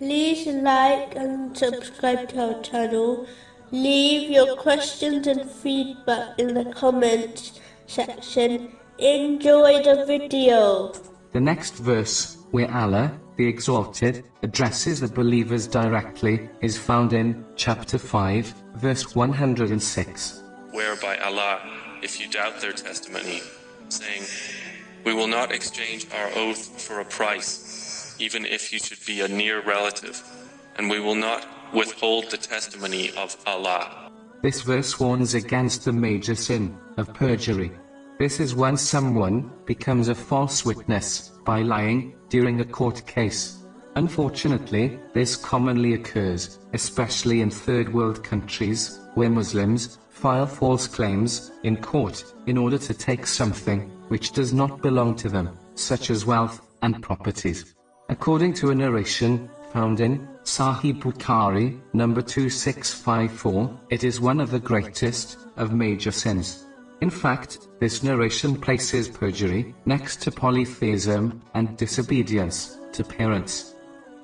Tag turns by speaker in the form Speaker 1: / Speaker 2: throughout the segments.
Speaker 1: like and subscribe to our channel. Leave your questions and feedback in the comments section. Enjoy the video.
Speaker 2: The next verse, where Allah, the Exalted, addresses the believers directly, is found in chapter 5, verse 106.
Speaker 3: whereby Allah, if you doubt their testimony, saying, We will not exchange our oath for a price, even if you should be a near relative, and we will not withhold the testimony of Allah.
Speaker 2: This verse warns against the major sin of perjury. This is when someone becomes a false witness by lying during a court case. Unfortunately, this commonly occurs, especially in third world countries, where Muslims file false claims in court in order to take something which does not belong to them, such as wealth and properties. According to a narration found in Sahih Bukhari, number 2654, it is one of the greatest of major sins. In fact, this narration places perjury next to polytheism and disobedience to parents.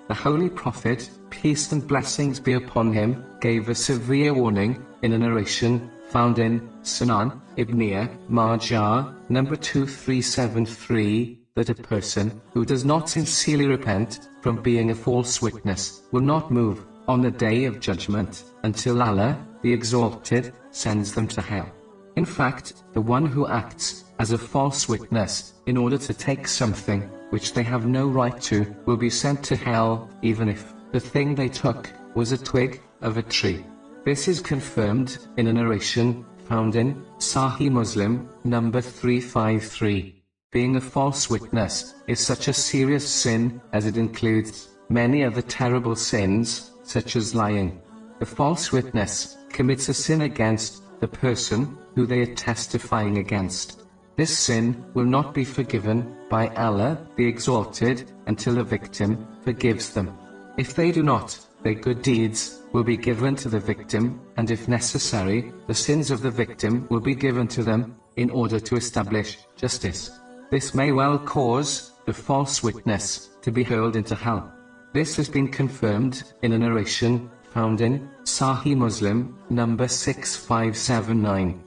Speaker 2: The Holy Prophet, peace and blessings be upon him, gave a severe warning in a narration found in Sunan Ibn Majah, number 2373, that a person who does not sincerely repent from being a false witness will not move on the day of judgment until Allah, the Exalted, sends them to hell. In fact, the one who acts as a false witness in order to take something which they have no right to will be sent to hell, even if the thing they took was a twig of a tree. This is confirmed in a narration found in Sahih Muslim, number 353. Being a false witness is such a serious sin as it includes many other terrible sins, such as lying. The false witness commits a sin against the person who they are testifying against. This sin will not be forgiven by Allah, the Exalted, until the victim forgives them. If they do not, their good deeds will be given to the victim, and if necessary, the sins of the victim will be given to them, in order to establish justice. This may well cause the false witness to be hurled into hell. This has been confirmed in a narration found in Sahih Muslim, number 6579.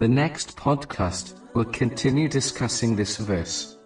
Speaker 2: The next podcast will continue discussing this verse.